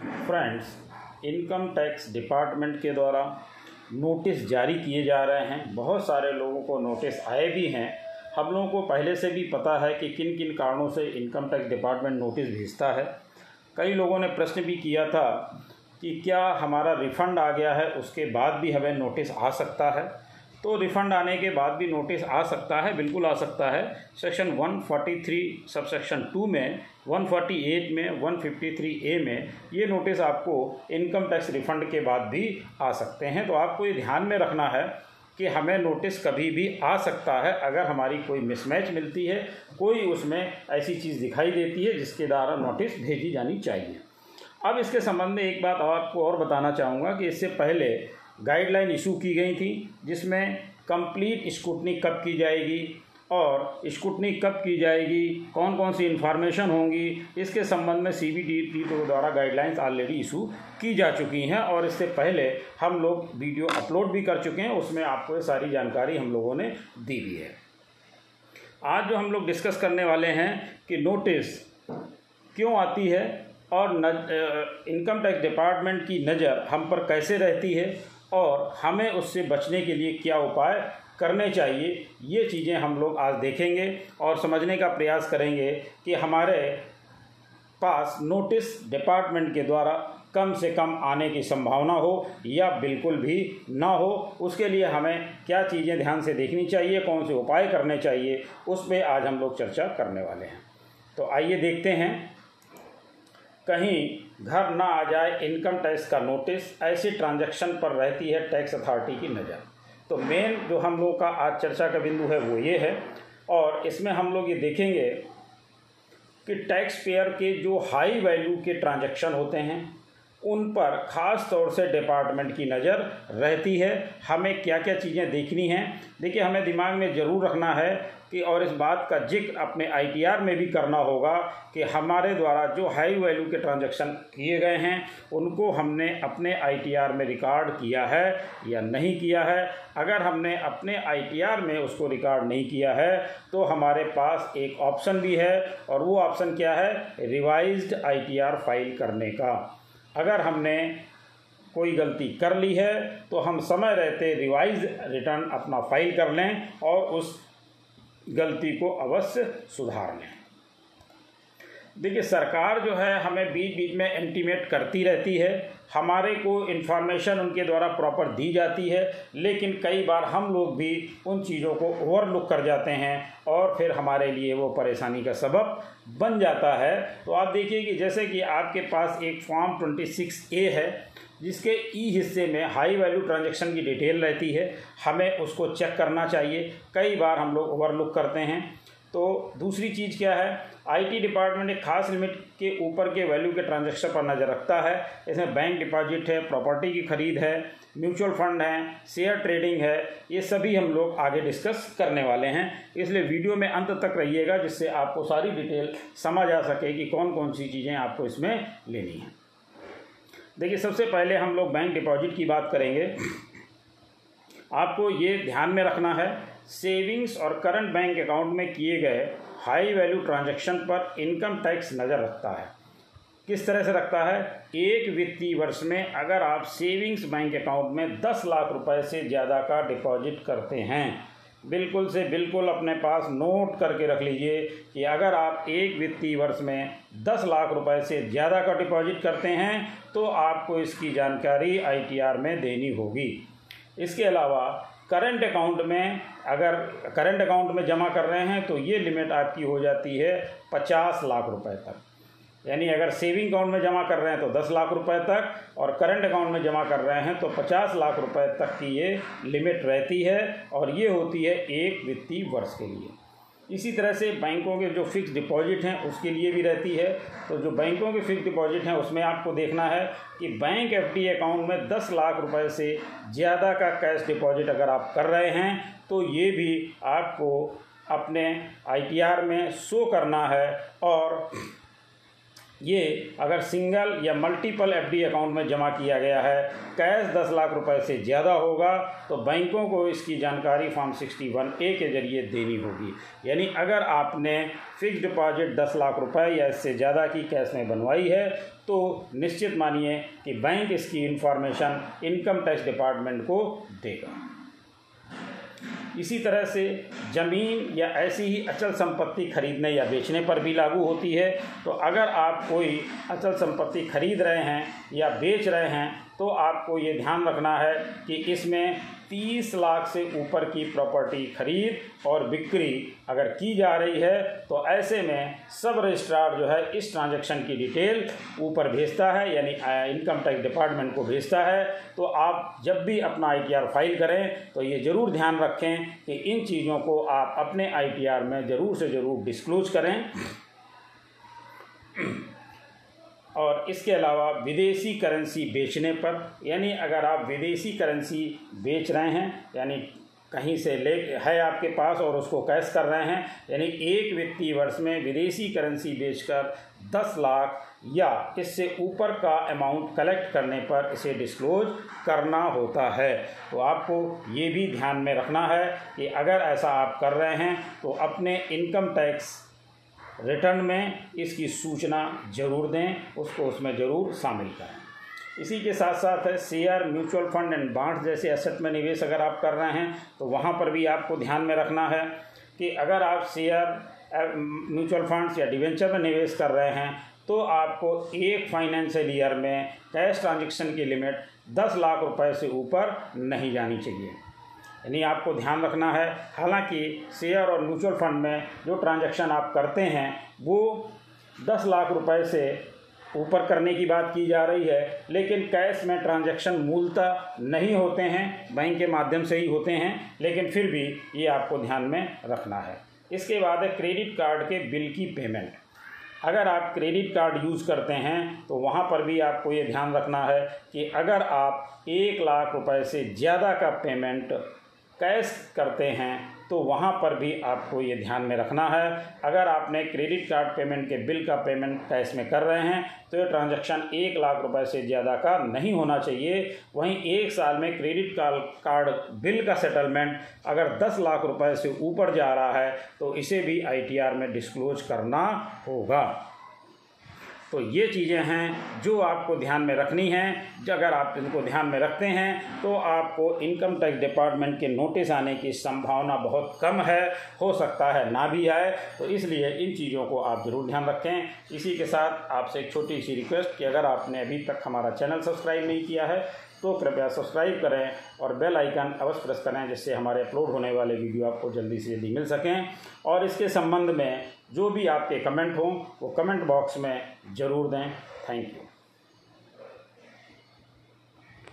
Friends, income tax department के द्वारा notice जारी किए जा रहे हैं। बहुत सारे लोगों को नोटिस आए भी हैं। हम लोगों को पहले से भी पता है कि किन किन कारणों से इनकम टैक्स डिपार्टमेंट नोटिस भेजता है। कई लोगों ने प्रश्न भी किया था कि क्या हमारा रिफ़ंड आ गया है, उसके बाद भी हमें नोटिस आ सकता है। तो रिफ़ंड आने के बाद भी नोटिस आ सकता है, बिल्कुल आ सकता है। सेक्शन 143 सब सेक्शन टू में 148 में 153 ए में ये नोटिस आपको इनकम टैक्स रिफ़ंड के बाद भी आ सकते हैं। तो आपको ये ध्यान में रखना है कि हमें नोटिस कभी भी आ सकता है अगर हमारी कोई मिसमैच मिलती है, कोई उसमें ऐसी चीज़ दिखाई देती है जिसके द्वारा नोटिस भेजी जानी चाहिए। अब इसके संबंध में एक बात आपको और बताना चाहूँगा कि इससे पहले गाइडलाइन इशू की गई थी, जिसमें कंप्लीट स्कूटनी कब की जाएगी और स्कूटनी कब की जाएगी कौन कौन सी इन्फॉर्मेशन होंगी, इसके संबंध में C B D P T द्वारा गाइडलाइंस ऑलरेडी इशू की जा चुकी हैं और इससे पहले हम लोग वीडियो अपलोड भी कर चुके हैं, उसमें आपको ये सारी जानकारी हम लोगों ने दी भी है। आज जो हम लोग डिस्कस करने वाले हैं कि नोटिस क्यों आती है और इनकम टैक्स डिपार्टमेंट की नज़र हम पर कैसे रहती है और हमें उससे बचने के लिए क्या उपाय करने चाहिए, ये चीज़ें हम लोग आज देखेंगे और समझने का प्रयास करेंगे कि हमारे पास नोटिस डिपार्टमेंट के द्वारा कम से कम आने की संभावना हो या बिल्कुल भी ना हो। उसके लिए हमें क्या चीज़ें ध्यान से देखनी चाहिए, कौन से उपाय करने चाहिए, उस पर आज हम लोग चर्चा करने वाले हैं। तो आइए देखते हैं। कहीं घर ना आ जाए इनकम टैक्स का नोटिस, ऐसी ट्रांजैक्शन पर रहती है टैक्स अथॉरिटी की नज़र। तो मेन जो हम लोग का आज चर्चा का बिंदु है वो ये है। और इसमें हम लोग ये देखेंगे कि टैक्स पेयर के जो हाई वैल्यू के ट्रांजैक्शन होते हैं उन पर ख़ास तौर से डिपार्टमेंट की नज़र रहती है। हमें क्या क्या चीज़ें देखनी हैं? देखिए, हमें दिमाग में ज़रूर रखना है कि और इस बात का ज़िक्र अपने आईटीआर में भी करना होगा कि हमारे द्वारा जो हाई वैल्यू के ट्रांजैक्शन किए गए हैं, उनको हमने अपने आईटीआर में रिकॉर्ड किया है या नहीं किया है। अगर हमने अपने आईटीआर में उसको रिकॉर्ड नहीं किया है तो हमारे पास एक ऑप्शन भी है और वो ऑप्शन क्या है? रिवाइज्ड आईटीआर फ़ाइल करने का। अगर हमने कोई गलती कर ली है तो हम समय रहते रिवाइज रिटर्न अपना फ़ाइल कर लें और उस गलती को अवश्य सुधार लें। देखिए, सरकार जो है हमें बीच बीच में इंटीमेट करती रहती है। हमारे को इन्फॉर्मेशन उनके द्वारा प्रॉपर दी जाती है, लेकिन कई बार हम लोग भी उन चीज़ों को ओवरलुक कर जाते हैं और फिर हमारे लिए वो परेशानी का सबब बन जाता है। तो आप देखिए कि जैसे कि आपके पास एक फॉर्म ट्वेंटी सिक्स ए है, जिसके ई हिस्से में हाई वैल्यू ट्रांजैक्शन की डिटेल रहती है। हमें उसको चेक करना चाहिए। कई बार हम लोग ओवरलुक करते हैं। तो दूसरी चीज़ क्या है? आईटी डिपार्टमेंट एक खास लिमिट के ऊपर के वैल्यू के ट्रांजैक्शन पर नज़र रखता है। इसमें बैंक डिपॉजिट है प्रॉपर्टी की खरीद है म्यूचुअल फंड है शेयर ट्रेडिंग है, ये सभी हम लोग आगे डिस्कस करने वाले हैं। इसलिए वीडियो में अंत तक रहिएगा, जिससे आपको सारी डिटेल समझ आ सके कि कौन कौन सी चीज़ें आपको इसमें लेनी हैं। देखिए, सबसे पहले हम लोग बैंक डिपॉजिट की बात करेंगे। आपको ये ध्यान में रखना है सेविंग्स और करंट बैंक अकाउंट में किए गए हाई वैल्यू ट्रांजैक्शन पर इनकम टैक्स नज़र रखता है। किस तरह से रखता है? एक वित्तीय वर्ष में अगर आप सेविंग्स बैंक अकाउंट में दस लाख रुपए से ज़्यादा का डिपॉजिट करते हैं, बिल्कुल से बिल्कुल अपने पास नोट करके रख लीजिए कि अगर आप एक वित्तीय वर्ष में दस लाख रुपए से ज़्यादा का डिपॉजिट करते हैं तो आपको इसकी जानकारी आईटीआर में देनी होगी। इसके अलावा करंट अकाउंट में अगर करंट अकाउंट में जमा कर रहे हैं तो ये लिमिट आपकी हो जाती है पचास लाख रुपए तक। यानी अगर सेविंग अकाउंट में जमा कर रहे हैं तो दस लाख रुपए तक, और करंट अकाउंट में जमा कर रहे हैं तो पचास लाख रुपए तक की ये लिमिट रहती है, और ये होती है एक वित्तीय वर्ष के लिए। इसी तरह से बैंकों के जो फिक्स डिपॉजिट हैं, उसके लिए भी रहती है। तो जो बैंकों के फिक्स डिपॉजिट हैं, उसमें आपको देखना है कि बैंक एफ़ अकाउंट में दस लाख रुपए से ज़्यादा का कैश डिपॉजिट अगर आप कर रहे हैं तो ये भी आपको अपने आईटीआर में शो करना है और ये अगर सिंगल या मल्टीपल एफडी अकाउंट में जमा किया गया है, कैश दस लाख रुपए से ज़्यादा होगा तो बैंकों को इसकी जानकारी फॉर्म सिक्सटी वन ए के ज़रिए देनी होगी। यानी अगर आपने फिक्स डिपॉजिट दस लाख रुपए या इससे ज़्यादा की कैश में बनवाई है तो निश्चित मानिए कि बैंक इसकी इन्फॉर्मेशन इनकम टैक्स डिपार्टमेंट को देगा। इसी तरह से ज़मीन या ऐसी ही अचल संपत्ति खरीदने या बेचने पर भी लागू होती है। तो अगर आप कोई अचल संपत्ति खरीद रहे हैं या बेच रहे हैं तो आपको ये ध्यान रखना है कि इसमें तीस लाख से ऊपर की प्रॉपर्टी खरीद और बिक्री अगर की जा रही है तो ऐसे में सब रजिस्ट्रार जो है इस ट्रांजैक्शन की डिटेल ऊपर भेजता है, यानी इनकम टैक्स डिपार्टमेंट को भेजता है। तो आप जब भी अपना आई फ़ाइल करें तो ये ज़रूर ध्यान रखें कि इन चीज़ों को आप अपने आईटीआर में ज़रूर से ज़रूर डिस्क्लोज करें। और इसके अलावा विदेशी करेंसी बेचने पर, यानी अगर आप विदेशी करेंसी बेच रहे हैं, यानी कहीं से ले, है आपके पास और उसको कैश कर रहे हैं, यानी एक वित्तीय वर्ष में विदेशी करेंसी बेचकर दस लाख या इससे ऊपर का अमाउंट कलेक्ट करने पर इसे डिस्क्लोज करना होता है। तो आपको ये भी ध्यान में रखना है कि अगर ऐसा आप कर रहे हैं तो अपने इनकम टैक्स रिटर्न में इसकी सूचना ज़रूर दें, उसको उसमें ज़रूर शामिल करें। इसी के साथ साथ है share mutual fund and bond जैसे एसेट में निवेश अगर आप कर रहे हैं तो वहाँ पर भी आपको ध्यान में रखना है कि अगर आप शेयर म्यूचुअल फंड्स या डिवेंचर में निवेश कर रहे हैं तो आपको एक फाइनेंशियल ईयर में कैश ट्रांजेक्शन की लिमिट दस लाख रुपए से ऊपर नहीं जानी चाहिए। यानी आपको ध्यान रखना है। हालाँकि शेयर और म्यूचुअल फंड में जो ट्रांजैक्शन आप करते हैं, वो दस लाख रुपए से ऊपर करने की बात की जा रही है, लेकिन कैश में ट्रांजैक्शन मूलतः नहीं होते हैं बैंक के माध्यम से ही होते हैं, लेकिन फिर भी ये आपको ध्यान में रखना है। इसके बाद है क्रेडिट कार्ड के बिल की पेमेंट अगर आप क्रेडिट कार्ड यूज़ करते हैं तो वहाँ पर भी आपको ये ध्यान रखना है कि अगर आप एक लाख रुपए से ज़्यादा का पेमेंट कैश करते हैं तो वहाँ पर भी आपको ये ध्यान में रखना है। अगर आपने क्रेडिट कार्ड पेमेंट के बिल का पेमेंट कैश में कर रहे हैं तो ये ट्रांजैक्शन एक लाख रुपए से ज़्यादा का नहीं होना चाहिए। वहीं एक साल में क्रेडिट कार्ड बिल का सेटलमेंट अगर दस लाख रुपए से ऊपर जा रहा है तो इसे भी आईटीआर में डिस्क्लोज करना होगा। तो ये चीज़ें हैं जो आपको ध्यान में रखनी हैं। अगर आप इनको ध्यान में रखते हैं तो आपको इनकम टैक्स डिपार्टमेंट के नोटिस आने की संभावना बहुत कम है। हो सकता है ना भी आए। तो इसलिए इन चीज़ों को आप ज़रूर ध्यान रखें। इसी के साथ आपसे एक छोटी सी रिक्वेस्ट कि अगर आपने अभी तक हमारा चैनल सब्सक्राइब नहीं किया है तो कृपया सब्सक्राइब करें और बेल आइकन अवश्य प्रेस करें, जिससे हमारे अपलोड होने वाले वीडियो आपको जल्दी से जल्दी मिल सकें। और इसके संबंध में जो भी आपके कमेंट हों वो कमेंट बॉक्स में ज़रूर दें। Thank you